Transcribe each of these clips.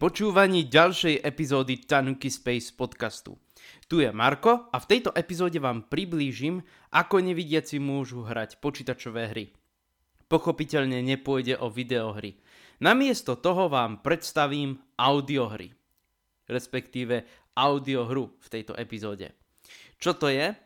počúvaní ďalšej epizódy Tanuki Space podcastu. Tu je Marko a v tejto epizóde vám priblížim, ako nevidiaci môžu hrať počítačové hry. Pochopiteľne nepôjde o videohry. Namiesto toho vám predstavím audiohry, respektíve audiohru v tejto epizóde. Čo to je?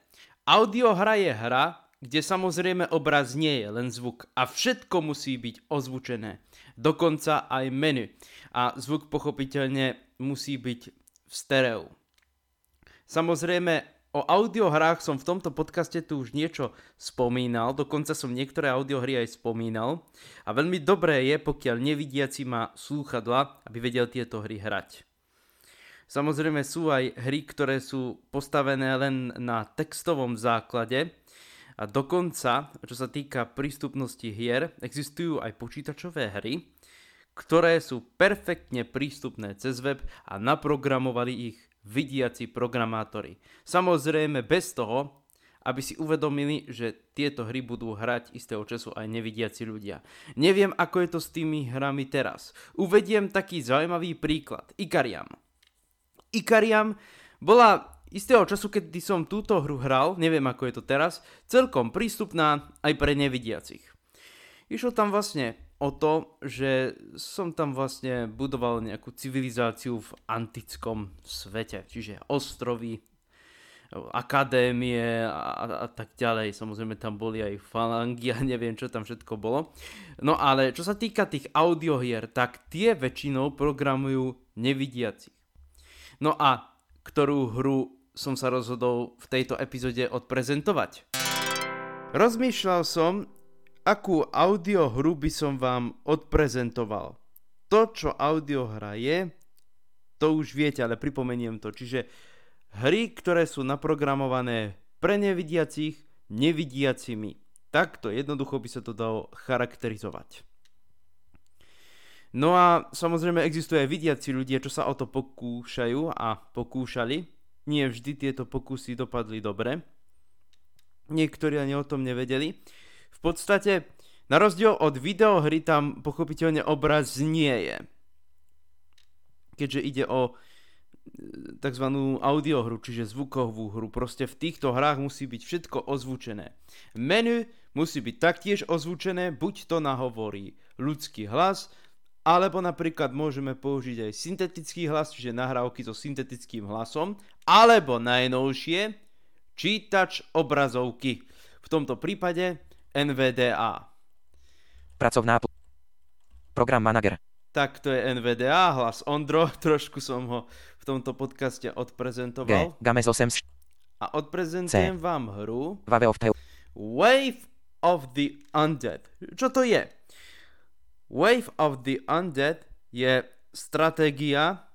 Audiohra je hra, kde samozrejme obraz nie je len zvuk a všetko musí byť ozvučené. Dokonca aj menu. A zvuk pochopiteľne musí byť v stereo. Samozrejme, o audiohrách som v tomto podcaste tu už niečo spomínal, dokonca som niektoré audiohry aj spomínal a veľmi dobré je, pokiaľ nevidiaci má slúchadla, aby vedel tieto hry hrať. Samozrejme sú aj hry, ktoré sú postavené len na textovom základe, a dokonca, čo sa týka prístupnosti hier, existujú aj počítačové hry, ktoré sú perfektne prístupné cez web a naprogramovali ich vidiaci programátori. Samozrejme bez toho, aby si uvedomili, že tieto hry budú hrať istého času aj nevidiaci ľudia. Neviem, ako je to s tými hrami teraz. Uvediem taký zaujímavý príklad. Ikariam. Ikariam bola istého času, kedy som túto hru hral, neviem ako je to teraz, celkom prístupná aj pre nevidiacich. Išlo tam vlastne o to, že som tam vlastne budoval nejakú civilizáciu v antickom svete, čiže ostrovy, akadémie a, a, tak ďalej. Samozrejme tam boli aj falangy a neviem čo tam všetko bolo. No ale čo sa týka tých audiohier, tak tie väčšinou programujú nevidiacich. No a ktorú hru som sa rozhodol v tejto epizóde odprezentovať. Rozmýšľal som, akú audiohru by som vám odprezentoval. To, čo audiohra je, to už viete, ale pripomeniem to. Čiže hry, ktoré sú naprogramované pre nevidiacich, nevidiacimi. Takto jednoducho by sa to dalo charakterizovať. No a samozrejme existuje aj vidiaci ľudia, čo sa o to pokúšajú a pokúšali. Nie vždy tieto pokusy dopadli dobre. Niektorí ani o tom nevedeli. V podstate, na rozdiel od videohry tam pochopiteľne obraz nie je. Keďže ide o e, tzv. audiohru, čiže zvukovú hru. Proste v týchto hrách musí byť všetko ozvučené. Menu musí byť taktiež ozvučené, buď to nahovorí ľudský hlas, alebo napríklad môžeme použiť aj syntetický hlas, čiže nahrávky so syntetickým hlasom, alebo najnovšie čítač obrazovky. V tomto prípade NVDA. Pracovná pl- program manager. Tak to je NVDA, hlas Ondro, trošku som ho v tomto podcaste odprezentoval. G, Games 8 A odprezentujem C. vám hru Wave of, the... Wave of the Undead. Čo to je? Wave of the Undead je stratégia,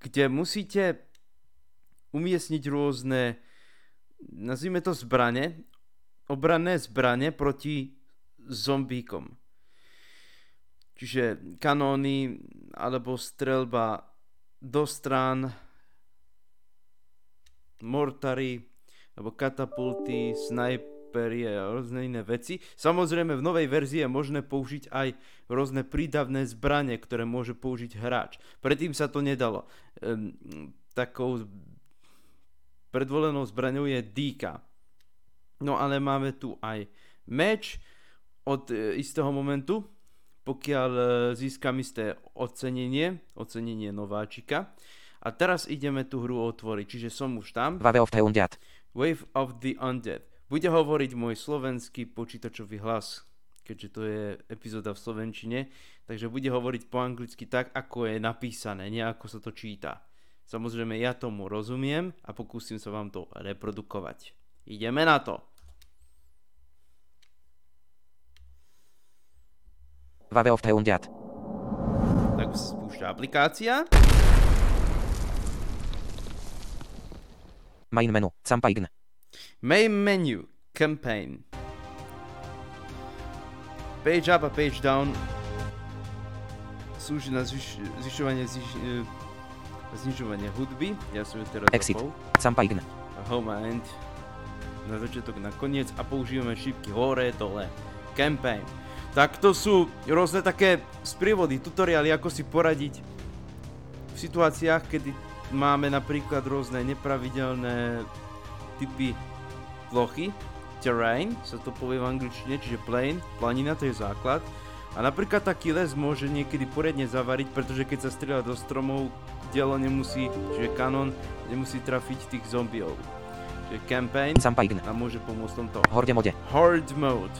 kde musíte umiestniť rôzne, nazvime to zbrane, obranné zbrane proti zombíkom. Čiže kanóny alebo strelba do strán, mortary alebo katapulty, snipe, papery a rôzne iné veci. Samozrejme v novej verzii je možné použiť aj rôzne prídavné zbranie, ktoré môže použiť hráč. Predtým sa to nedalo. Ehm, takou predvolenou zbraňou je dýka. No ale máme tu aj meč od e, istého momentu, pokiaľ e, získam isté ocenenie, ocenenie nováčika. A teraz ideme tú hru otvoriť, čiže som už tam. Wave of the Undead. Wave of the Undead. Bude hovoriť môj slovenský počítačový hlas, keďže to je epizóda v slovenčine, takže bude hovoriť po anglicky tak, ako je napísané, nie ako sa to číta. Samozrejme ja tomu rozumiem a pokúsim sa vám to reprodukovať. Ideme na to. Tak spúšťa aplikácia. Main menu. Campaign. Main menu, campaign. Page up a page down slúži na zvyš, zvyšovanie zvyš, e, znižovanie hudby. Ja som ju teraz Exit. zapol. Campaign. Home a end. Na začiatok, na koniec a používame šípky hore, dole. Campaign. Tak to sú rôzne také sprievody, tutoriály, ako si poradiť v situáciách, kedy máme napríklad rôzne nepravidelné typy plochy, terrain, sa to povie v angličtine, čiže plain, planina, to je základ. A napríklad taký les môže niekedy poriadne zavariť, pretože keď sa strieľa do stromov, dielo nemusí, čiže kanon nemusí trafiť tých zombiov. Čiže campaign nám môže pomôcť tomto. Horde mode. Horde mode.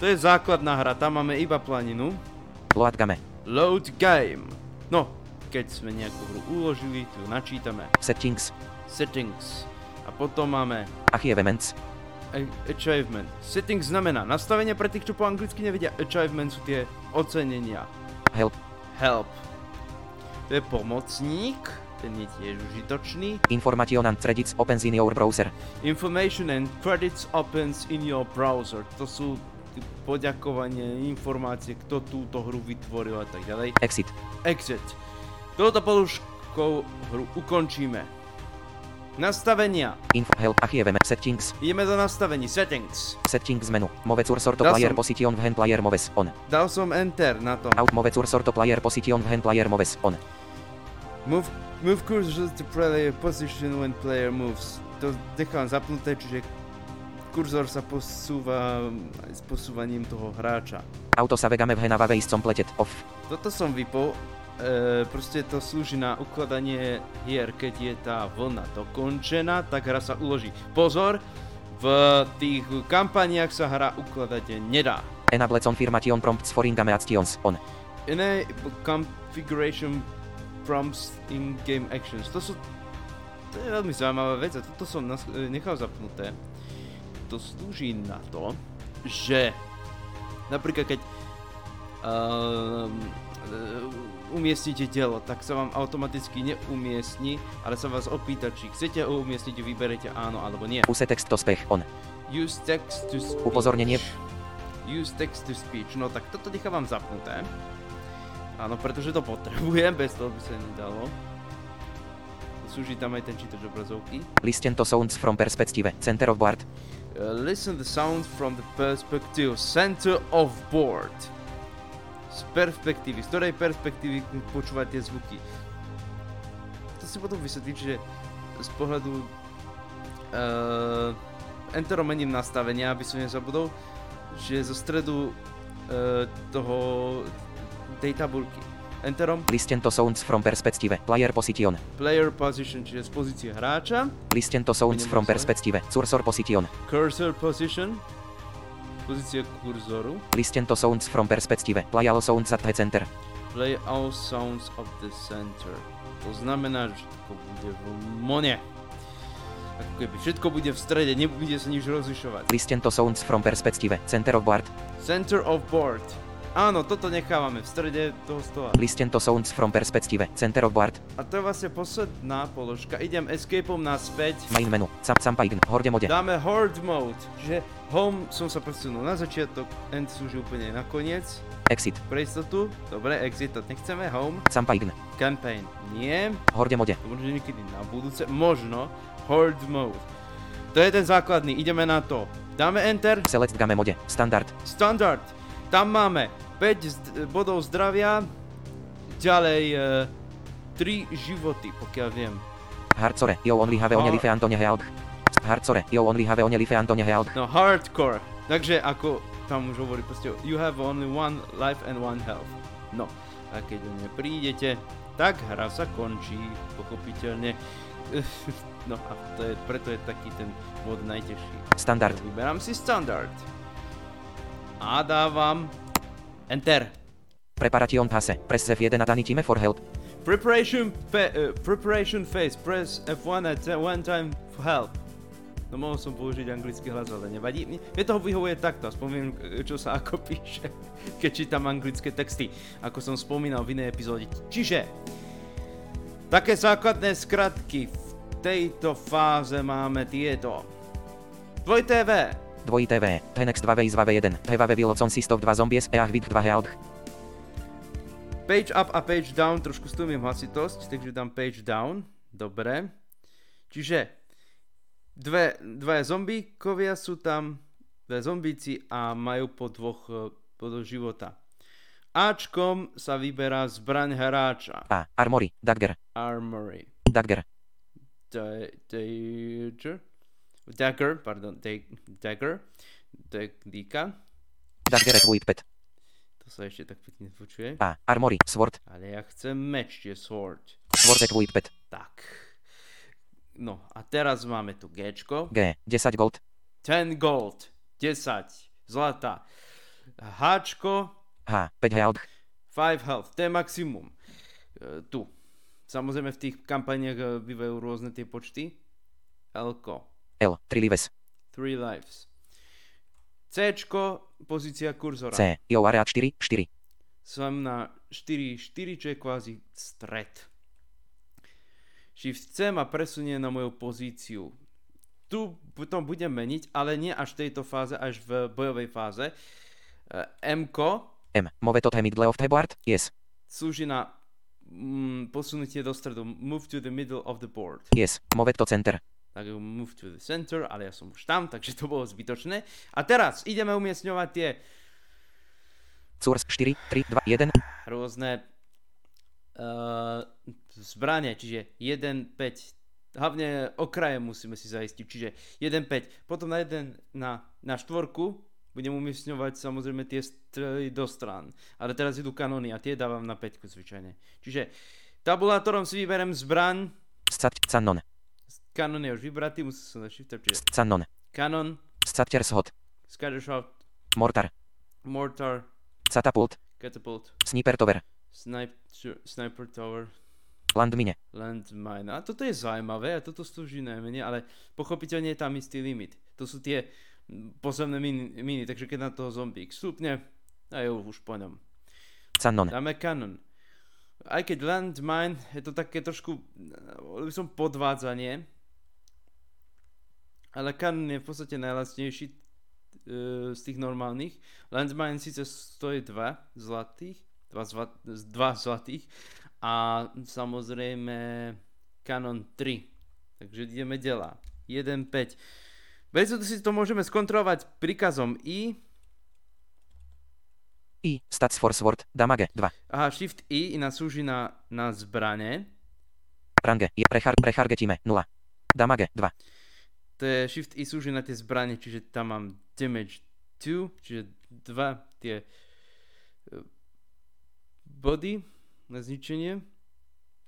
To je základná hra, tam máme iba planinu. Load game. Load game. No, keď sme nejakú hru uložili, tu načítame. Settings. Settings. A potom máme Achievements. achievement. Settings znamená nastavenie pre tých, čo po anglicky nevedia. Achievement sú tie ocenenia. Help. Help. To je pomocník, ten je tiež užitočný. Information and credits opens in your browser. Information and credits opens in your browser. To sú poďakovanie, informácie, kto túto hru vytvoril a tak ďalej. Exit. Exit. Touto poduškou hru ukončíme. Nastavenia. Info help achievement settings. Ideme do nastavení. Settings. Settings menu. Move cursor to Dal player som- position v hand player moves on. Dal som enter na tom. Out move cursor to player position v hand player moves on. Move, move cursor to player position when player moves. To nechám zapnuté, čiže kurzor sa posúva s posúvaním toho hráča. Auto save game v hand away is completed. Off. Toto som vypol. E, proste to slúži na ukladanie hier, keď je tá vlna dokončená, tak hra sa uloží. Pozor, v tých kampaniách sa hra ukladať nedá. Enable confirmation prompts for in-game actions on. Enable configuration prompts in game actions. To sú... To je veľmi zaujímavá vec a toto som nas- nechal zapnuté. To slúži na to, že napríklad keď um, umiestnite dielo, tak sa vám automaticky neumiestni, ale sa vás opýta, či chcete ho umiestniť, vyberete áno alebo nie. Use text to spech on. Use text to speech. Upozornenie. Use text to speech. No tak toto nechávam zapnuté. Áno, pretože to potrebujem, bez toho by sa nedalo. Súži tam aj ten čítač obrazovky. Listen to sounds from perspective. Center of board. Uh, listen the sound from the perspective center of board. Z perspektívy, z ktorej perspektívy počúvať tie zvuky. To si potom vysvetliť, že z pohľadu uh, enterom mením nastavenia, aby som nezabudol, že zo stredu uh, toho tej tabulky. Enterom Listen to sounds from perspective. Player position. player position, čiže z pozície hráča. Listen to sounds from perspective. Cursor position. Cursor position, pozícia kurzoru. Listen to sounds from perspective. Play all sounds at the center. Play all sounds of the center. To znamená, že všetko bude v mone. Ako keby všetko bude v strede, nebude sa nič rozlišovať. Listen to sounds from perspective. Center of board. Center of board. Áno, toto nechávame v strede toho stola. Listen to sounds from perspective. Center of board. A to je vlastne posledná položka. Idem escapeom naspäť. Main menu. Sam Campaign. Horde mode. Dáme horde mode, čiže home som sa presunul na začiatok, end slúži úplne nakoniec. Exit. Pre istotu, dobre, exit to nechceme, home, Campaign. campaign nie, Horde mode. to možno niekedy na budúce, možno, horde mode. To je ten základný, ideme na to. Dáme enter, Select game mode. Standard. standard, tam máme 5 zd- bodov zdravia, ďalej e, 3 životy, pokiaľ viem. Hardcore. You only have only life Antonia Health. Hardcore. You only have only life Antonia Health. No, hardcore. Takže ako tam už hovorí proste, you have only one life and one health. No, a keď o ne prídete, tak hra sa končí, pochopiteľne. no a to je, preto je taký ten mod najtežší. Standard. Vyberám si standard. A dávam Enter. Preparation phase. Press F1 at any time for help. Preparation, fa- uh, preparation phase. Press F1 at one time for help. No mohol som použiť anglický hlas, ale nevadí. Mne toho vyhovuje takto, aspoň viem, e, čo sa ako píše, keď čítam anglické texty, ako som spomínal v inej epizóde. Čiže, také základné skratky. V tejto fáze máme tieto. Tvoj TV. Dvojité V. The next 2 ways 2v1. Have will consist of 2 zombies e with 2 health. Page up a page down, trošku stlmím hlasitosť, takže dám page down. Dobre. Čiže dve, dve zombíkovia sú tam, dve zombíci a majú po dvoch eh, bodov života. Ačkom sa vyberá zbraň hráča. A. Armory. Dagger. Armory. Dagger. Da- Dagger. Dagger, pardon, dag- dagger. Dag- Dika. Dagger equipped. To sa ešte tak pekne počuje. A. Armory. Sword. Ale ja chcem meč, čiže sword. Sword equipped. Tak. No a teraz máme tu Gčko. G. 10 gold. 10 gold. 10 zlata. Háčko. H. 5 health. 5 health. To je maximum. E, tu. Samozrejme v tých kampaniach e, bývajú rôzne tie počty. Lko. L. 3 lives. 3 lives. Cčko. Pozícia kurzora. C. Io area 4. 4. Som na 4, 4, čo je kvázi stred. Shift C ma presunie na moju pozíciu. Tu potom budem meniť, ale nie až v tejto fáze, až v bojovej fáze. M M. Move to the middle of the board. Yes. slúži na mm, posunutie do stredu. Move to the middle of the board. Yes. Move to center. Tak move to the center, ale ja som už tam, takže to bolo zbytočné. A teraz ideme umiestňovať tie Source 4. 3. 2. 1. rôzne uh, zbranie, čiže 1, 5, hlavne okraje musíme si zaistiť, čiže 1, 5, potom na 1, na, na štvorku budem umiestňovať samozrejme tie strely do strán, ale teraz idú kanóny a tie dávam na 5 zvyčajne. Čiže tabulátorom si vyberem zbraň, Scat. Kanón je už vybratý, musím sa na shifter, čiže Cannon. kanon, Scatter's hot. scattershot, Mortar. mortar, Catapult. catapult, Sniper tower. sniper, sniper tower, Landmine. Landmine. A toto je zaujímavé a toto slúži najmenej, ale pochopiteľne je tam istý limit. To sú tie pozemné miny, miny takže keď na toho zombík stúpne, a je už po ňom. Cannon. Dáme kanon. Aj keď landmine je to také trošku, by som podvádzanie, ale kanon je v podstate najlacnejší eh, z tých normálnych. Landmine síce stojí 2 zlatých, 2 zlat, dva zlatých a samozrejme kanon 3. Takže ideme. 1, 5. Bez si to môžeme skontrolovať príkazom I. I. Stats for sword. Damage. 2. Aha, Shift I iná slúži na, na zbrane. Range. Je prechar, prechargetíme. 0. Damage. 2. To je Shift I slúži na tie zbrane, čiže tam mám damage 2, čiže 2 tie eh, body na zničenie.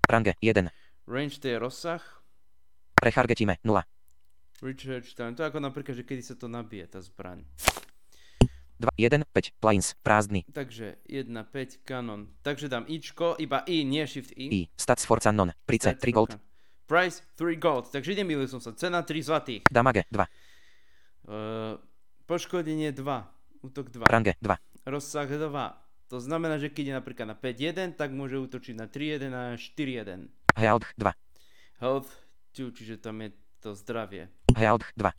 Range. 1. Range to je rozsah. Prechargetíme. 0. Research time. To je ako napríklad, že kedy sa to nabije, tá zbraň. 2. 1. 5. Plains. Prázdny. Takže 1, 5, kanon. Takže dám Ičko, iba I, nie Shift I. I. Stats for. Price. 3 gold. Price 3 gold. Takže nemýlil som sa. Cena 3 zlatých. Damage. 2. Uh, poškodenie 2. Útok 2. Range. 2. Rozsah 2. To znamená, že keď je napríklad na 5-1, tak môže útočiť na 3-1 a 4-1. Health. 2. Health 2, čiže tam je to zdravie. Health. 2.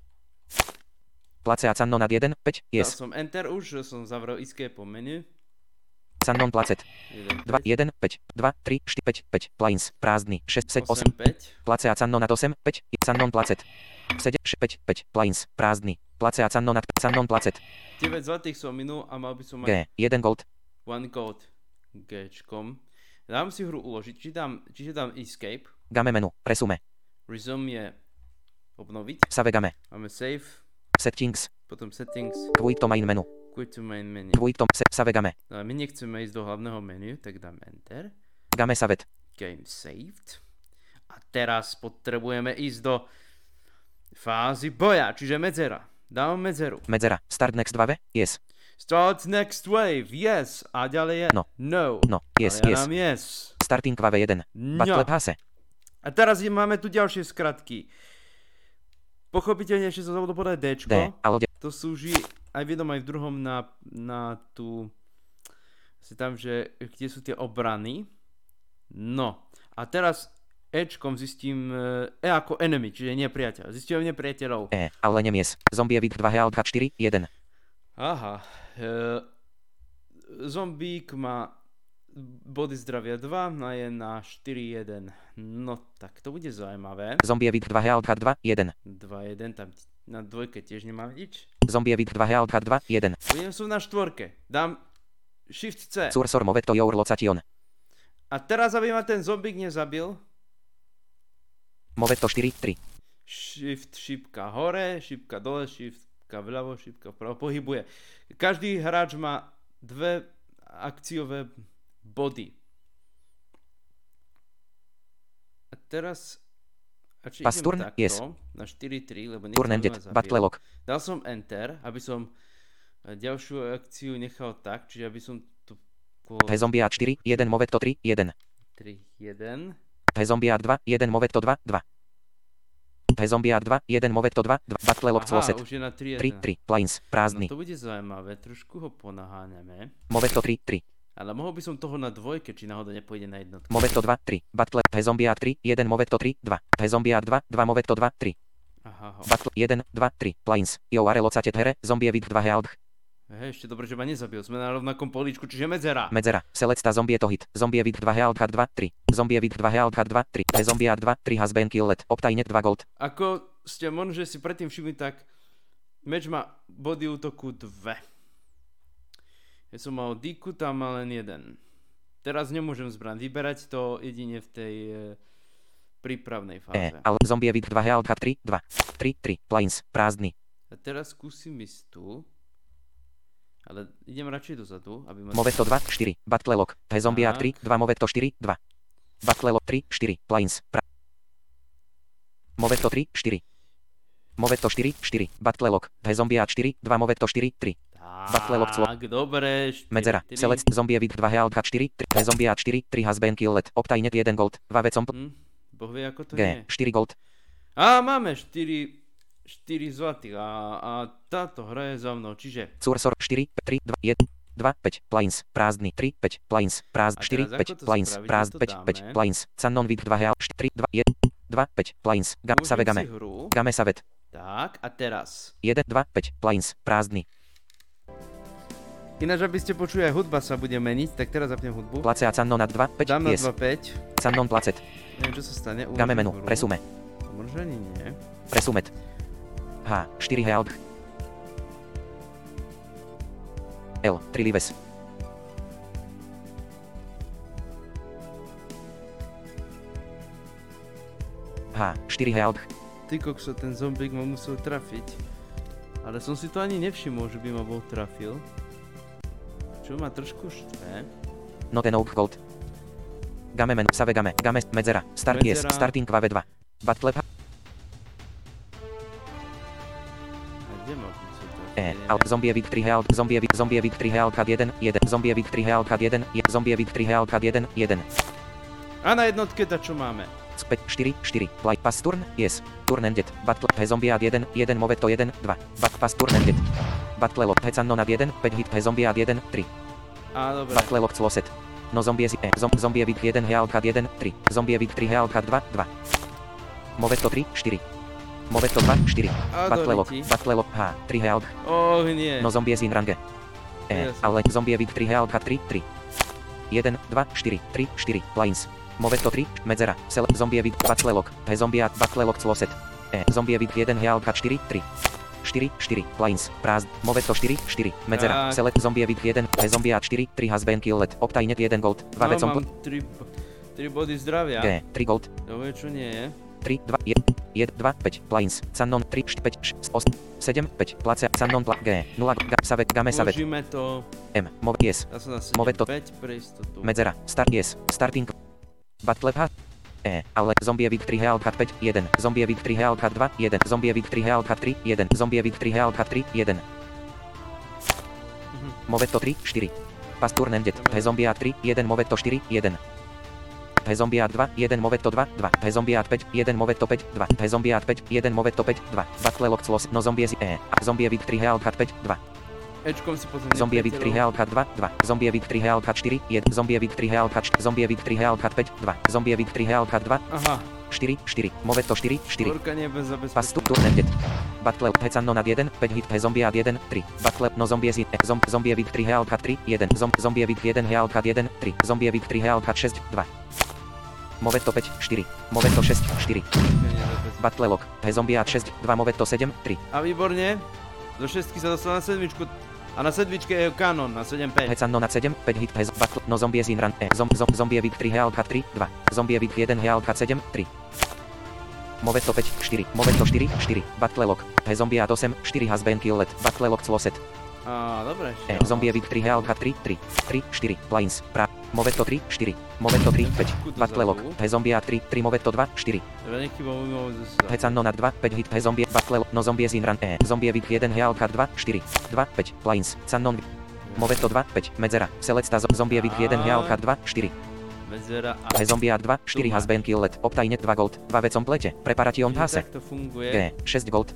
Place a cannon nad 1. 5. Dal Yes. som Enter už, že som zavrel escape po menu. Cannon placet. 1, 2. 1. 5. 2. 3. 4. 5. 5. Plains. Prázdny. 6. 7. 8. 8, 5. Place a cannon nad 8. 5. Cannon placet. 7. 5. 5. Plains. Prázdny. Place a cannon nad cannon placet. 9 zlatých som minul a mal by som G. mať 1 gold. 1 gold Gčkom. Dám si hru uložiť, či dám, čiže dám escape. Game menu. Resume. Resume je obnoviť. Save game. Máme save, Settings. potom settings, Quit to main menu. Quit to main menu. To se, save game. No a my nechceme ísť do hlavného menu, tak dám enter. Game saved. Game saved. A teraz potrebujeme ísť do fázy boja, čiže medzera. Dám medzeru. Medzera. Start next 2 Yes. Start next wave, yes. A ďalej je No. no. No. Yes. Ale ja Yes. dám yes. Starting wave 1. No. Battle Passe. A teraz máme tu ďalšie skratky. Pochopiteľne ešte som zabudol povedať D. Alode. To slúži aj v jednom, aj v druhom na, na tú... Si tam, že kde sú tie obrany. No. A teraz Ečkom zistím e E ako enemy, čiže nepriateľ. Zistím nepriateľov. E. Ale nemies. Zombie vid 2 Health 4. 1. Aha. E, zombík má body zdravia 2 a je na 4-1. No tak to bude zaujímavé. Zombie vid 2 Health 2. 1. 2-1, tam na dvojke tiež nemám nič. Zombie vid 2 Health 2. 1. Budem som na štvorke. Dám Shift C. Cursor movetto your location. A teraz, aby ma ten zombík nezabil, Movetto 4, 3. Shift šipka hore, šipka dole, šipka vľavo, šipka vpravo, pohybuje. Každý hráč má dve akciové body. A teraz... Takto, yes. na 4-3, lebo nechcem, Turn aby ended. ma zabil. Battle lock. Dal som Enter, aby som e, ďalšiu akciu nechal tak, čiže aby som tu... P zombie 4, 1 movetto 3, 1. 3, 1. P zombie 2, 1 movetto 2, 2. P zombie 2, 1 movetto 2, 2. Battle Aha, closet. už je na 3, 3, 3. Plains. No Prázdny. to bude zaujímavé, trošku ho ponaháňame. Movetto 3, 3. Ale mohol by som toho na dvojke, či náhodou nepôjde na jednotku. Movetto 2, 3. Battle P zombie 3, 1 movetto 3, 2. P zombie 2, 2 movetto 2, 3. Aha, ho. Battle 1, 2, 3. Plains. Jo are located here. Zombie vid 2 health. Hej, ešte dobre, že ma nezabil. Sme na rovnakom políčku, čiže medzera. Medzera. Selecta zombie to hit. Zombie vid 2 health 2, 3. Zombie vid 2 health 2, 3. P zombie 2, 3 has been killed. Optajnet 2 gold. Ako ste možno, že si predtým všimli, tak meč má body útoku 2. Ja som mal díku, tam má len jeden. Teraz nemôžem zbran vyberať to jedine v tej e, prípravnej E. fáze. Al zombie vid 2 health 3, 2. 3, 3. Plains. Prázdny. A teraz skúsim ísť tu. Ale idem radšej dozadu, aby ma... Movetto 2, 4. Battle lock. P zombie Tak. 3, 2 movetto 4, 2. Battle lock 3, 4. Plains. Pra... Movetto 3, 4. Movetto 4, 4. Battle lock. P zombie 4, 2 movetto 4, 3. Lock clo- dobre. Medzera. Select zombie vid 2 health 4, 3. P zombie 4, 3 has been killed. Optajnet 1 gold. 2 vecom Hm, boh vie, ako to G. je. 4 gold. Á, máme 4, 4 zlatých a, a táto hra je za mnou, čiže... Cursor 4, 3, 2, 1. 2, 5, plains, prázdny, 3, 5, plains, prázdny, A 4, teraz ako 5, to plains, prázdny, Kde to 5, 5, dáme? plains, cannon vid 2 heal, 3, 2, 1, 2, 5, plains, gam, save game, game savet, Tak, a teraz. 1, 2, 5, plains, prázdny, Ináč, aby ste počuli, aj hudba sa bude meniť, tak teraz zapnem hudbu. place a cannon na 2, 5, Dám na yes, 2.5. cannon placet, Neviem, čo sa stane. Uložím menu, hru. presume, Možno ani nie. presumet, H, 4 health, L, 3 lives, H, 4 health, Ty kokso, ten zombík ma musel trafiť. Ale som si to ani nevšimol, že by ma bol trafil. Čo ma trošku štve. not enough gold, game menu, save game, game, medzera, start yes, starting v 2, battle? E, alt zombie vid 3 health, zombie vid, zombie vid 3 health 1, 1, zombie vid 3 health 1, je, zombie vid 3 health 1, 1, A na jednotke ta čo máme? Späť 4, 4, play pass turn, yes, turn ended, battle, he zombie ad 1, 1 moveto 1, 2, bat pass turn ended, battle lock, he cannon ad 1, 5 hit, he zombie ad 1, 3, Á, dobre. battle lock closet, no zombie e, zom, zombie vid 1 health 1, 3, zombie vid 3 health 2, 2, moveto 3, 4, moveto 2, 4, A battle doriti. battle lock, H, 3 health, Oh, nie. No zombie in range. E, Jasne. ale zombie vid 3 health 3, 3. 1, 2, 4, 3, 4, plains. Moveto 3, medzera, sel, zombie vid, zombie at, battle lock closet. E, zombie vid 1 health 4, 3. 4, 4, plains, prázd, moveto 4, 4, medzera, Tak. select zombie vid 1, P zombie at 4, 3 has been killed, optajnet 1 gold, 2 no, mám 3, 3 body zdravia. G, 3 gold, To vie, čo nie je. 3, 2, 1, 1, 2, 5, plains, cannon 3, 5, 6, 7, 5, place, cannon, pla, G, 0, ga, savet, game savet, Uložíme to. M, mov, yes, Ja som na Move to. 5 pre istotu. Medzera. Start yes. Starting. Battle H. E. Ale zombie vid 3 health 5 1. Zombie vid 3 health 2 1. Zombie vid 3 health 3 1. Zombie vid 3 health 3 1. Mhm. Movetto 3 4. Pastur ended. P zombie 3 1 movetto 4 1. P zombie 2 1 movetto 2 2. P zombie 5 1 movetto 5 2. P zombie 5 1 movetto 5 2. Battle lock close. No zombie z E. Zombie vid 3 health 5 2. Ečkom si pozriem. Zombie vid 3 health 2 2. Zombie vid 3 health 4 1. Zombie vid 3 health 4. Zombie vid 3 health 5 2. Zombie vid 3 health 2 Aha, 4 4. Movetto 4 4. Orka nie bez Pastu zabezpečenia. turn ended. Battle Hecanno nad 1, 5 hit He zombie ad 1, 3. Battle no zombie z zom, zombie vid 3 health 3, 1. Zom, zombie vid 1 health 1, 3. Zombie vid 3 health 6, 2. Movetto 5, 4. Movetto 6, 4. Battle lock. He zombie ad 6, 2 movetto 7, 3. A výborne. Do šestky sa dostal na sedmičku. A na sedmičke je kanon na 7-5. Hecanno na 7, 5 hit hez, battle, no zombie zin ran, e, zom, zom, zombie vik 3 health 3, 2, zombie vik 1 health 7, 3. Moveto 5, 4, Moveto 4, 4, battle lock, he zombie 8, 4 has been killed, battle lock closet, Á, dobre. e, zombie vik 3 health 3, 3, 3, 4, plains, pra, Moveto 3, 4, Moveto 3, 5, battle lock, he zombie 3, 3 Moveto 2, 4, Teda nechybal mimo zase. Hecanno na 2, 5 hit. He zombie, battle, no zombie zin ran, e, zombie vik 1 health 2, 4, 2, 5, plains, cannon, Moveto 2, 5, medzera, selecta zo- zombie vik 1 health 2, 4, Medzera a... He zombie 2, 4 has been killed, optajnet 2 gold, 2 vecom plete, preparation Čiže hase. G, 6 gold.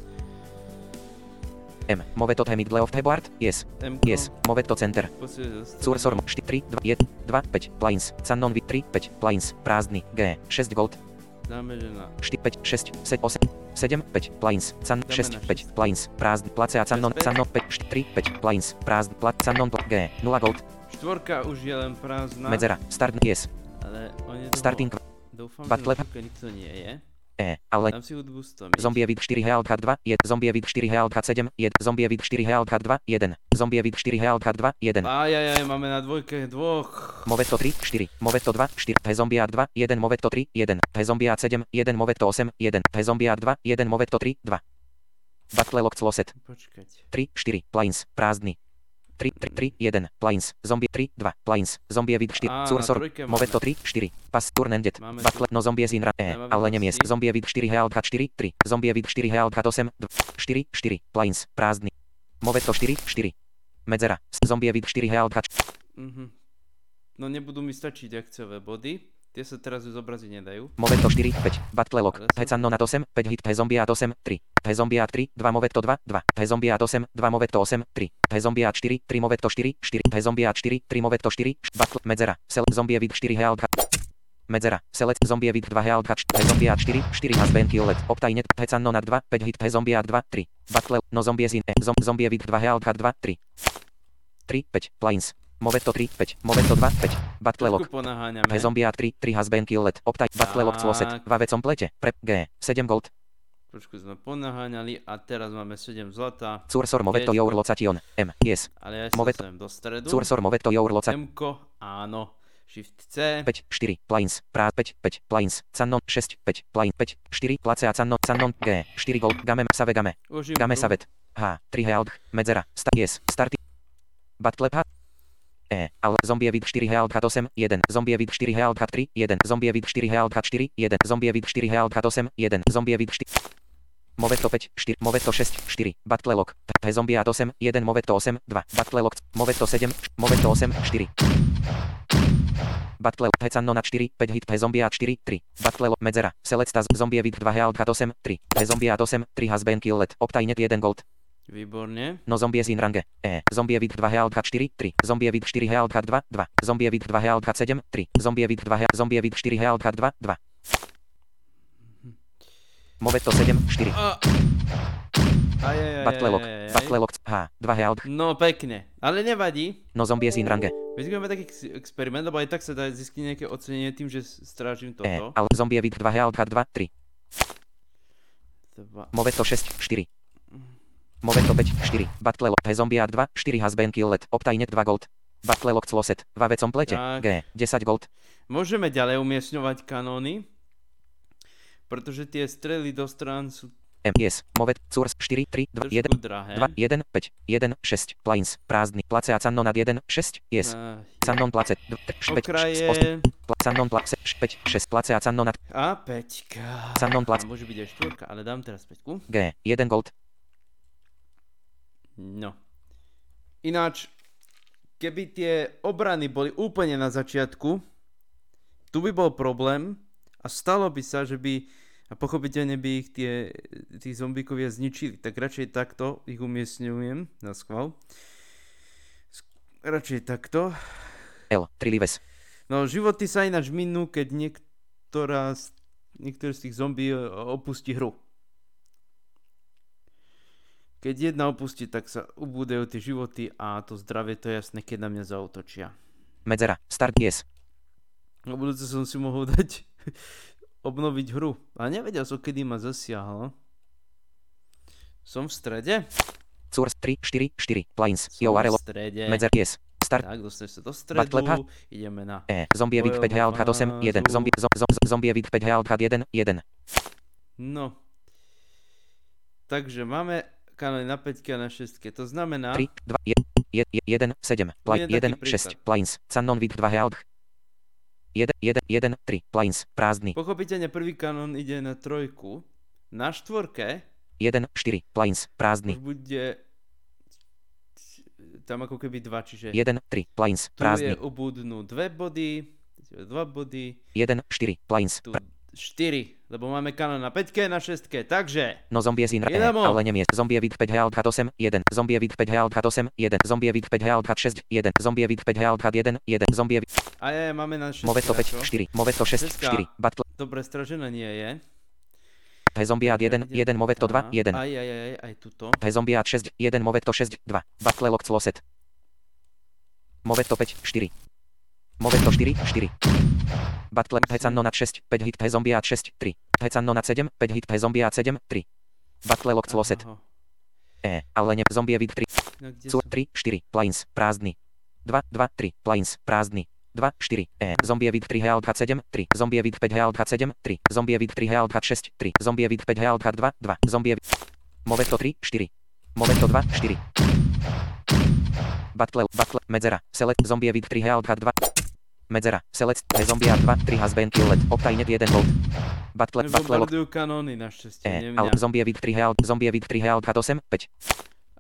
M, moveto he middle of Hebart, yes, M-ko. yes, moveto center. Zostane. Cursor 4, 3, 2, 1, 2, 5, plains, Cannon vik 3, 5, plains, prázdny, G, 6 gold, Dáme, že na 4, 5, 6, 7, 8, 7, 5, plains, Can, Dáme 6, na 5, plains, prázdny, place a päť. Cannon 5, 3, 5, plains, prázdny, plat, Cannon, pl- G, 0 gold, Štvorka už je len prázdna. medzera, start, yes, Ale on je starting, Dúfam, Battle- že nikto nie je. E, ale Dám si hudbu 100 Zombie vid 4 health 2, 1, zombie vid 4 health 7, 1, zombie vid 4 health 2, 1, zombie vid 4 health 2, 1, Ajajaj, máme na dvojke dvoch. Moveto 3, 4, Moveto 2, 4, he zombia 2, 1, Moveto 3, 1, he zombia 7, 1, Moveto 8, 1, he zombia 2, 1, Moveto 3, 2. Battle lock closet, Počkať. 3, 4, plains, prázdny. 3, 3, 3, 1, plains, zombie 3, 2, plains, zombie vid 4, Á, na cursor. Moveto 3, 4, pas turn ended, Máme battle, no zombie zin ra, e, ale nemies, zombie vid 4 health 4, 3, zombie vid 4 health 8, 2, 4, 4, plains, prázdny. Moveto 4, 4. Medzera, zombie vid 4 health Mhm. No nebudú mi stačiť akciové body. Tie sa teraz už zobraziť nedajú. Moveto 4, 5, Battle lock, Ale som- Hecanno na 8, 5 hit, He zombie 8, 3, He zombie 3, 2 Moveto 2, 2, He zombie 8, 2 Moveto 8, 3, He zombie 4, 3 Moveto 4, 4, He zombie 4, 3 Moveto 4, Battle, Medzera, Sel, zombie vid 4 Health, Medzera, Selec, zombie vid 2 Health, He zombie 4, 4 has been killed, Optajnet, Hecanno na 2, 5 hit, He zombie 2, 3, Battle, no zombie zin, e, zom, zombie vid 2 Health, 2, 3, 3, 5, Plains, Moveto 3, 5, Moveto 2, 5, Battle lock, Trošku ponaháňame. He zombie 3, 3 has been killed, optaj, battle lock closet, Tak. 2 vecom plete, prep, G, 7 gold, Trošku sme ponaháňali a teraz máme 7 zlata. cursor movetto Vieš, your location, M, yes, Ale ja si Movet- dostanem do stredu. cursor movetto your location, M-ko, áno. Shift C. 5, 4, plains, prá, 5, 5, plains, cannon, 6, 5, plain, 5, 4, place a cannon, cannon, G, 4 gold, game, save game, Užím game savet, H, 3 health, medzera, sta, yes, starty, battle H, E, ale zombie vid 4 health 8, 1, zombie vid 4 health 3, 1, zombie vid 4 health 4, 1, zombie vid 4 health 8, 1, zombie vid 4, Moveto 5, 4, Moveto 6, 4, Battle lock, He zombie 8, 1, Moveto 8, 2, Battle lock, Moveto 7, Moveto 8, 4. Battle Hecanno na 4, 5 hit, He zombie 4, 3, Battle lock, Medzera, Selecta, zombie vid 2 health 8, 3, He zombie 8, 3 has been killed, optajnet 1 gold, Výborne. no zombie in range, E, zombie vid 2 health 4, 3, zombie vid 4 health 2, 2, zombie vid 2 health 7, 3, zombie vid 2 health, zombie vid 4 health 2, 2. Moveto 7, 4. A... Battle lock, H, 2 health, No pekne. Ale nevadí. no zombie in range, Vyzvíme taký ex- experiment, lebo aj tak sa dá získať nejaké ocenenie tým, že strážim E, toto. ale zombie vid 2 health 2, 3, Dva. Moveto 6, 4. Moveto 5, 4, battle lock, He zombie 2, 4 has been killed, optajnet 2 gold. Battle lock closet, 2 vecom plete, Tak. G, 10 gold, Môžeme ďalej umiestňovať kanóny, pretože tie strely do strán sú M, yes, Movet, Curs, 4, 3, 2, 1, trošku drahé. 2, 1, 5, 1, 6, plains, prázdny, place a cannon nad 1, 6, yes, cannon place, 2, 5, 8, Okraje. cannon place, 5, 6, place a cannon nad, a peťka. cannon place, môže byť aj štvorka, ale dám teraz peťku. G, 1 gold, No. Ináč, keby tie obrany boli úplne na začiatku, tu by bol problém a stalo by sa, že by a pochopiteľne by ich tie, tí zombíkovia zničili. Tak radšej takto ich umiestňujem na schvál. Radšej takto. L, 3 lives, No životy sa ináč minú, keď niektorá z, niektoré z tých zombí e, opustí hru. Keď jedna opustí, tak sa ubúdajú tie životy a to zdravie to je jasné, keď na mňa zautočia. medzera, start, yes, Na budúce som si mohol dať obnoviť hru. A nevedel som, kedy ma zasiahlo. Som v strede? Source 3, 4, 4. Plains. Strede. Medzer yes. Start. Tak, dostaneš sa do stredu, ideme na... E. Zombie Evict 5 Health 8, 1. Zombie, zo, zo, zo- zombie Evict 5 Health 1, 1. No. Takže máme kanály na 5 a na 6. To znamená... 3, 2, 1, 1, 7. Play, Jeden 1, taký 6. Plains. Cannon Vid 2 Health. 1, 1, 1, 3. Plains. Prázdny. Pochopiteľne prvý kanón ide na trojku. Na štvorke 1, 4. Plains. Prázdny. bude tam ako keby dva, čiže 1, 3. Plains. tu je Prázdny. ubudnú dve body, tu je dva body, 1, 4. Plains. tu 4, lebo máme kanón na 5 na 6, takže No zombie zin e, Jedemo. ale nemies. Zombie vid 5 Health 8, 1. Zombie vid 5 Health 8, 1. Zombie vid 5 Health 6, 1. Zombie vid 5 Health 1, 1. Zombie vid... a je, máme na 6. Moveto 5, 4. Moveto 6, Šestka. 4. Battle. Dobre, stražená nie je. He zombiat 1, 1. Moveto 2, 1. Aj, aj, aj, aj tuto. He zombiat 6, 1. Moveto 6, 2. Battle lock closet. Moveto 5, 4. Moveto 4, 4. Battle Hecano nad 6, 5 hit He zombiat 6, 3. Hecano nad 7, 5 hit He zombiat 7, 3. Battle lock closet. E, ale ne, zombie vid 3. No, som? 3, 4, plains, prázdny. 2, 2, 3, plains, prázdny. 2, 4, E, zombie vid 3 Health 7, 3, zombie vid 5 Health 7, 3, zombie vid 3 Health 6, 3, zombie vid 5 Health 2, 2, zombie vid... Moveto 3, 4. Moveto 2, 4. Battle, battle, medzera, select, zombie vid 3 Health 2. Medzera, select, e, zombie 2, 3 has been killed, optajnet 1 volt. Battle, battle, Bombardujú kanóny našťastie, E, nie mňa. zombie vid 3 Health, zombie vid 3 Health 8, 5.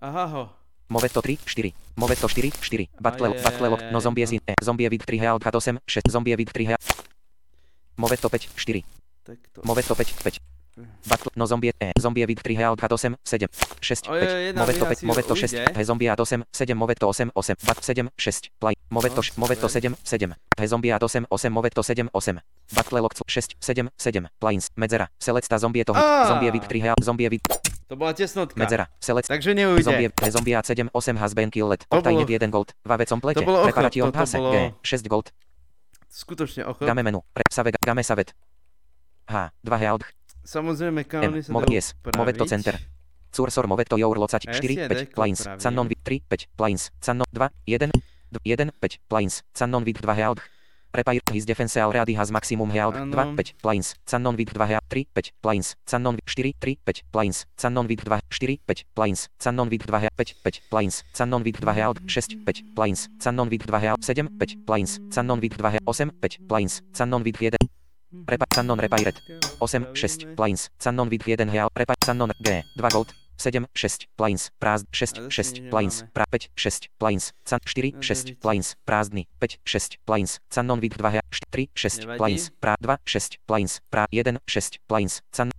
Aha ho. Moveto 3, 4. Moveto 4, 4. Battle, Ajajaj, battle lock, no zombie zin, e, zombie vid 3 health 8, 6, zombie vid 3 health. Moveto 5, 4. Tak to. Moveto 5, 5. Battle, no zombie, e, zombie vid 3 health 8, 7, 6, Oj, 5. jedna Moveto výhra 5, si moveto 6, ujde. he zombie 8, 7, moveto 8, 8, bat 7, 6, play. Moveto, No, moveto super. 7, 7. He zombie 8, 8, moveto 7, 8. Battle lock 6, 7, 7. Plains, medzera, selecta zombie Á! zombie vid 3 health, zombie vid, To bola tesnotka. medzera, select, Takže neujde. Zombie, zombie 7, 8 has been killed. To bolo- 1 gold. Vavecom plete. to bolo ochot, Preparation to- to pase. bolo- G. 6 gold. Skutočne ochot. Game menu. Pre, save, game savet. H. 2 health. Samozrejme, kanóny sa dajú yes. Moveto upraviť. center. Cursor moveto your locať A ja 4, si 5, jedek plains, cannon vid 3, 5, plains, cannon 2, 1, 1, 5, plains, cannon vid 2 health. Repair his defense already has maximum health, Áno. 2, 5, plains, cannon vid 2 health, 3, 5, plains, cannon vid 4, 3, 5, plains, cannon vid 2, 4, 5, plains, cannon vid 2 health, 5, 5, plains, cannon vid 2 health, 6, 5, plains, cannon vid 2 health, 7, 5, plains, cannon vid 2 health, 8, 5, plains, cannon vid 1, Repa, Cannon Repaired. 8, 6, Plains, Cannon vid 1 Heal, Repa, Cannon G, 2 Gold, 7, 6, Plains, Prázdn, 6, Ale zase 6, nič Plains, pra, 5, 6, Plains, Can, 4, No, 6, veriť. Plains, Prázdny, 5, 6, Plains, Cannon vid 2 Heal, 3, 6, Nevadí. Plains, pra, 2, 6, Plains, pra, 1, 6, Plains, Can,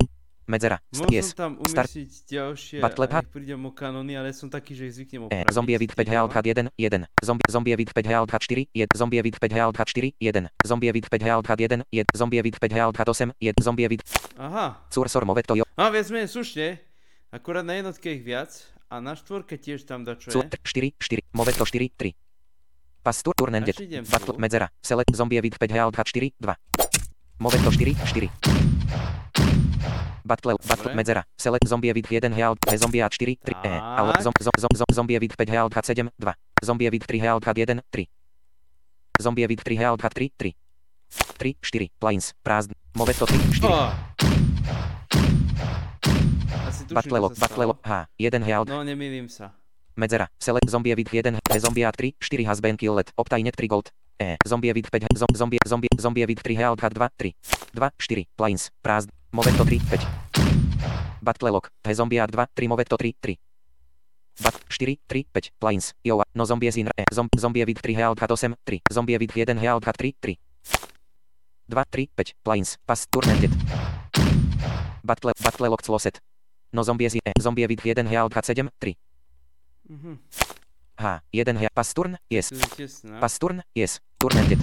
Medzera, Mohol yes, tam Start. umiestniť ďalšie, Battle nech prídem o kanóny, ale som taký, že ich zvyknem E, opraviť. zombie vid 5 health 1, 1, zombie, zombie vid 5 health 4, 1, zombie vid 5 health 4, 1, zombie vid 5 health 1, 1, zombie vid 5 health 8, 1, zombie vid, Aha, cursor moveto yo, a viac menej slušne. Akurát na jednotke ich viac a na štvorke tiež tam dačo je. Sur 4, 4, moveto 4, 3. Pastur turnendet, Až idem battle tu. medzera, select zombie vid 5 health 4, 2. Moveto 4, 4. Battle, battle, medzera, select zombie vid 1 health, he zombie 4, 3, e, ale Tak. zom, zom, zom, zom, zombie vid 5 health 7, 2. Zombie vid 3 health 1, 3. Zombie vid 3 health 3, 3. 3, 4, plains, prázdn, moveto 3, 4. Oh. Stalo. lock, H, 1 health, No, nemýlim sa. Medzera. Select zombie vid 1, he zombie 3, 4 has been killed, optajnet 3 gold. E, zombie vid 5, zom, zombie, zombie, zombie vid 3 health 2, 3. 2, 4, plains, prázdn, moveto 3, 5. Battle lock, he zombie 2, 3 moveto 3, 3. Bat 4, 3, 5, plains, yo, no zombie zin, e, zom, zombie vid 3 health 8, 3, zombie vid 1 health 3, 3. 2, 3, 5, plains, pass, turnendet. Battle, battle lock closet. No zombie zin, e, zombie vid 1 health 7, 3. Mhm. H, 1 he, pasturn, yes, pasturn, yes, turnendet.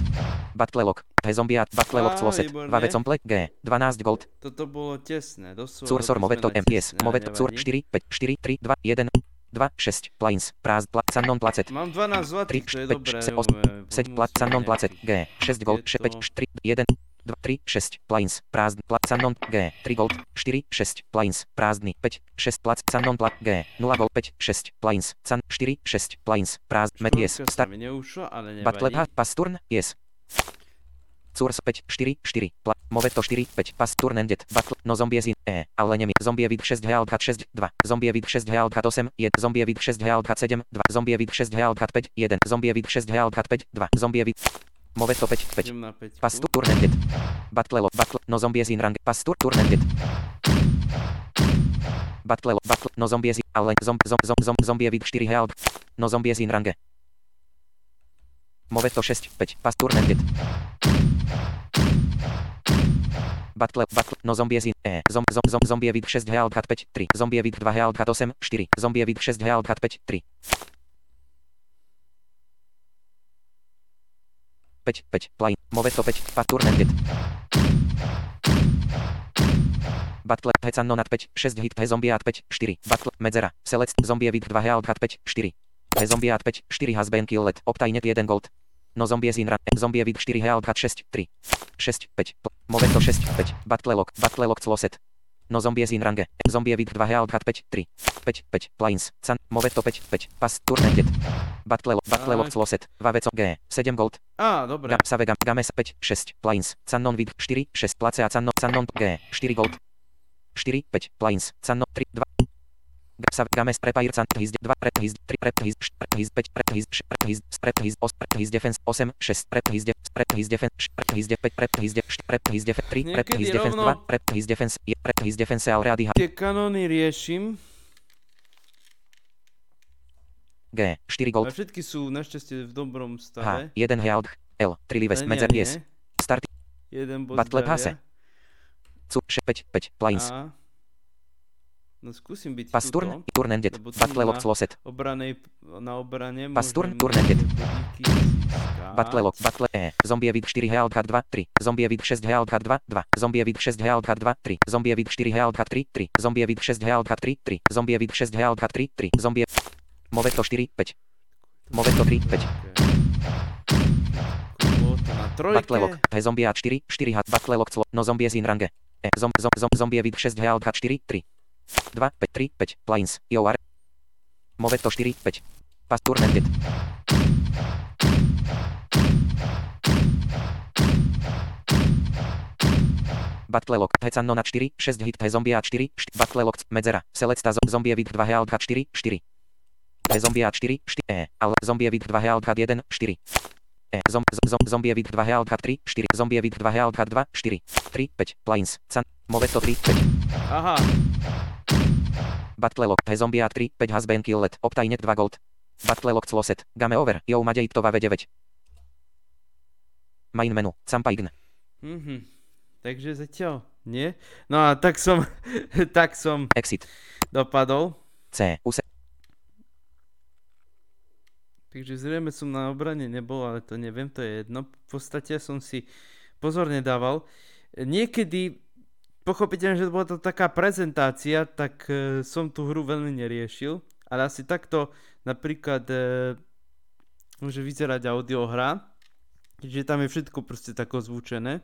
Battle lock, he zombiat, battle lock Á, closet, vavecom plek, G, 12 gold, Toto bolo tesné, doslova. cursor to moveto sme M, na yes, tesné, moveto cur, nevadí. 4, 5, 4, 3, 2, 1, 2, 6, plains, prázdn, pla, cannon placet, Mám 12 zlatých, 3, to je 5, dobré. 6, jo, 7 musíme plat, cannon placet, G, 6 gold, Je 5, to- 3, 1, 2, 3, 6, plains, prázdny, plat, Sannon, G, 3 gold, 4, 6, plains, prázdny, 5, 6, plac, Sannon, plat, G, 0 gold, 5, 6, plains, San, 4, 6, plains, prázdny, met, yes, ale Battle nevadí. Pass turn, yes. Source 5, 4, 4, pla, Moveto 4, 5, Pass turn ended, Battle, no zombies in, E, ale nemi, zombie vid 6 Health 6, 2, zombie vid 6 Health 8, 1, zombie vid 6 Health 7, 2, zombie vid 6 Health 5, 1, zombie vid 6 Health 5, 2, zombie vid, Moveto 5, 5, Idem na 5. Pass turn ended. Battle lo, battle, no zombies in range, pass turn ended. Battle lo, battle, no zombies in, ale zom, zom, zom, zom, zombie vid 4 Health, no zombies in range. Moveto 6, 5, pass turn ended. Battle, battle, no zombies in, E, zom, zom, zom, zombie vid 6 Health 5, 3, zombie vid 2 Health 8, 4, zombie vid 6 Health 5, 3. 5, 5, play, Moveto 5, pass turn ended. Battle, Hecano nad 5, 6 hit, He zombie at 5, 4, Battle, Medzera, Select, zombie vid 2 Health 5, 4. He zombie at 5, 4 has been killed, Optainet 1 gold. No zombies in run, zombie vid 4 Health 6, 3. 6, 5, pl- Moveto 6, 5, Battle lock, Battle lock closet. No zombies in range, zombie vid 2 Health 5, 3. 5, 5, plains, San, Moveto 5, 5, pass, turn ended. Battle Battle Tak. closet, Vaveco, G, 7 gold. Á, dobre. Ga, Savega, Games 5, 6, Plains, Cannon vid 4, 6, Place a Cannon, Cannon, G, 4 gold. 4, 5, Plains, Cannon, 3, 2. Ga, Sav, Games, Prepare, Can, His, 2, Prep, His, 3, Prep, His, Prep, His, 5, Prep, His, Prep, His, Prep, His, Os, Prep, His, Defense, 8, 6, Prep, His, Prep, His, Defense, Prep, His, Def, 5, Prep, His, Def, Prep, His, Def, 3, Prep, His, Defense, rovno- 2, Prep, His, Defense, Prep, His, Defense, already, Tie kanóny riešim, G, 4 ale gold, všetky sú našťastie v dobrom H, stave. 1 Health, L, 3 Lives, Medzer. Yes, Start, Jeden bod Battle. Passe. Cu, 6, 5, 5, Plains, A... No skúsim byť Pass, turn, tuto. turn ended, lebo tu Battle lock na- closet. Obranej, na obrane Pass, turn, môžem turn ended. tie bodíky získať. Battle lock, battle E, zombie vid 4 Health 2, 3, zombie vid 6 Health 2, 2, zombie vid 6 Health 2, 3, zombie vid 4 Health 3, 3, zombie vid 6 Health 3, 3, zombie vid 6 Health 3, 3, zombie... Moveto 4, 5, Moveto 3, 5, Bolo to na trojke. battle lock, He zombie A 4, 4 hat, battle lock, clo, no zombie in range. E, zom, zom, zom, zombie vid 6 Health 4, 3, 2, 5, 3, 5, plains, IOR. Moveto 4, 5, pass turn ended. Battle lock, Hecano na 4, 6 hit, He zombie A 4, 4, battle lock, Medzera, Selecta, zo- zombie vid 2 Health 4, 4. He zombie A 4, 4, E, ale zombie vid 2 Health 1, 4. E, zom, zom, zombie vid 2 Health 3, 4, zombie vid 2 Health 2, 4, 3, 5, plains, San, Moveto 3, 5. Aha, Battle lock, He zombie A 3, 5 has been killed, Optainet 2 gold. Battle lock closet, Game over, Yo Madej to V9. Main menu, Campaign. mhm. Takže zatiaľ nie. No a tak som, tak som Exit. dopadol. C. Use. Takže zrejme som na obrane nebol, ale to neviem, to je jedno. V podstate som si pozorne dával. Niekedy, pochopiteľne, že to bola to taká prezentácia, tak e, som tú hru veľmi neriešil. Ale asi takto napríklad e, môže vyzerať audiohra. Čiže tam je všetko proste tako zvučené.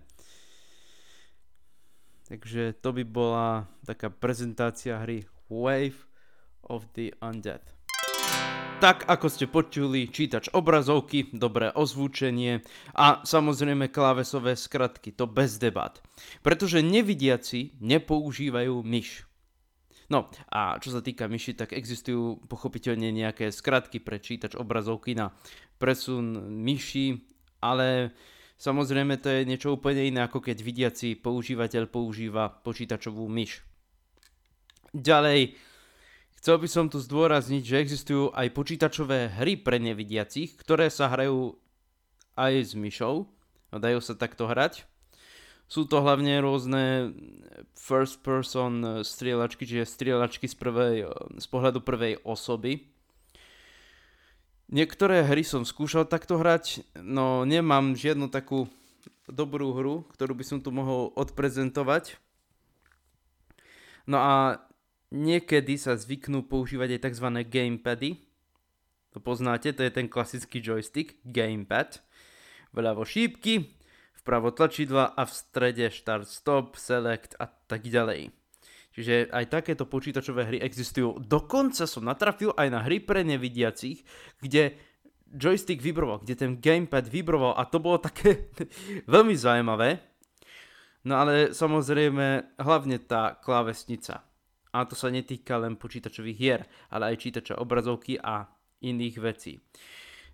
Takže to by bola taká prezentácia hry Wave of the Undead. Tak ako ste počuli, čítač obrazovky, dobré ozvučenie a samozrejme klávesové skratky, to bez debat. Pretože nevidiaci nepoužívajú myš. No a čo sa týka myši, tak existujú pochopiteľne nejaké skratky pre čítač obrazovky na presun myši, ale samozrejme to je niečo úplne iné ako keď vidiaci používateľ používa počítačovú myš. Ďalej, Chcel by som tu zdôrazniť, že existujú aj počítačové hry pre nevidiacich, ktoré sa hrajú aj s myšou. Dajú sa takto hrať. Sú to hlavne rôzne first person strieľačky, čiže strieľačky z, prvej, z pohľadu prvej osoby. Niektoré hry som skúšal takto hrať, no nemám žiadnu takú dobrú hru, ktorú by som tu mohol odprezentovať. No a Niekedy sa zvyknú používať aj tzv. gamepady. To poznáte, to je ten klasický joystick, gamepad. Vľavo šípky, vpravo tlačidla a v strede start, stop, select a tak ďalej. Čiže aj takéto počítačové hry existujú. Dokonca som natrafil aj na hry pre nevidiacich, kde joystick vibroval, kde ten gamepad vibroval a to bolo také veľmi zaujímavé. No ale samozrejme hlavne tá klávesnica. A to sa netýka len počítačových hier, ale aj čítača obrazovky a iných vecí.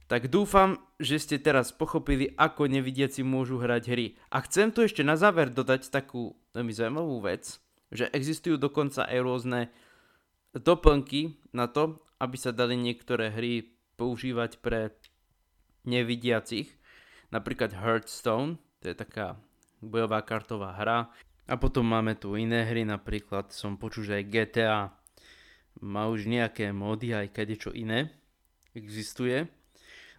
Tak dúfam, že ste teraz pochopili, ako nevidiaci môžu hrať hry. A chcem tu ešte na záver dodať takú veľmi zaujímavú vec, že existujú dokonca aj rôzne doplnky na to, aby sa dali niektoré hry používať pre nevidiacich. Napríklad Hearthstone, to je taká bojová kartová hra. A potom máme tu iné hry, napríklad som počul, že aj GTA má už nejaké módy, aj kadečo iné existuje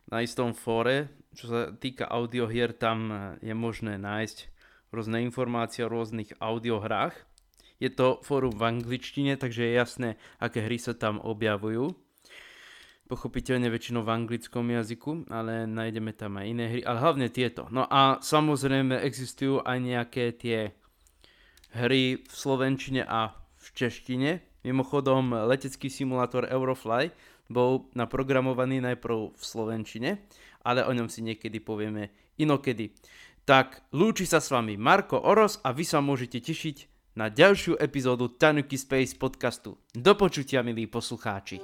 na istom fóre, čo sa týka audiohier, tam je možné nájsť rôzne informácie o rôznych audiohrách. Je to fórum v angličtine, takže je jasné, aké hry sa tam objavujú. Pochopiteľne väčšinou v anglickom jazyku, ale nájdeme tam aj iné hry, ale hlavne tieto. No a samozrejme existujú aj nejaké tie hry v slovenčine a v češtine. Mimochodom, letecký simulátor Eurofly bol naprogramovaný najprv v Slovenčine, ale o ňom si niekedy povieme inokedy. Tak lúči sa s vami Marko Oros a vy sa môžete tešiť na ďalšiu epizódu Tanuki Space podcastu. Do počutia, milí poslucháči.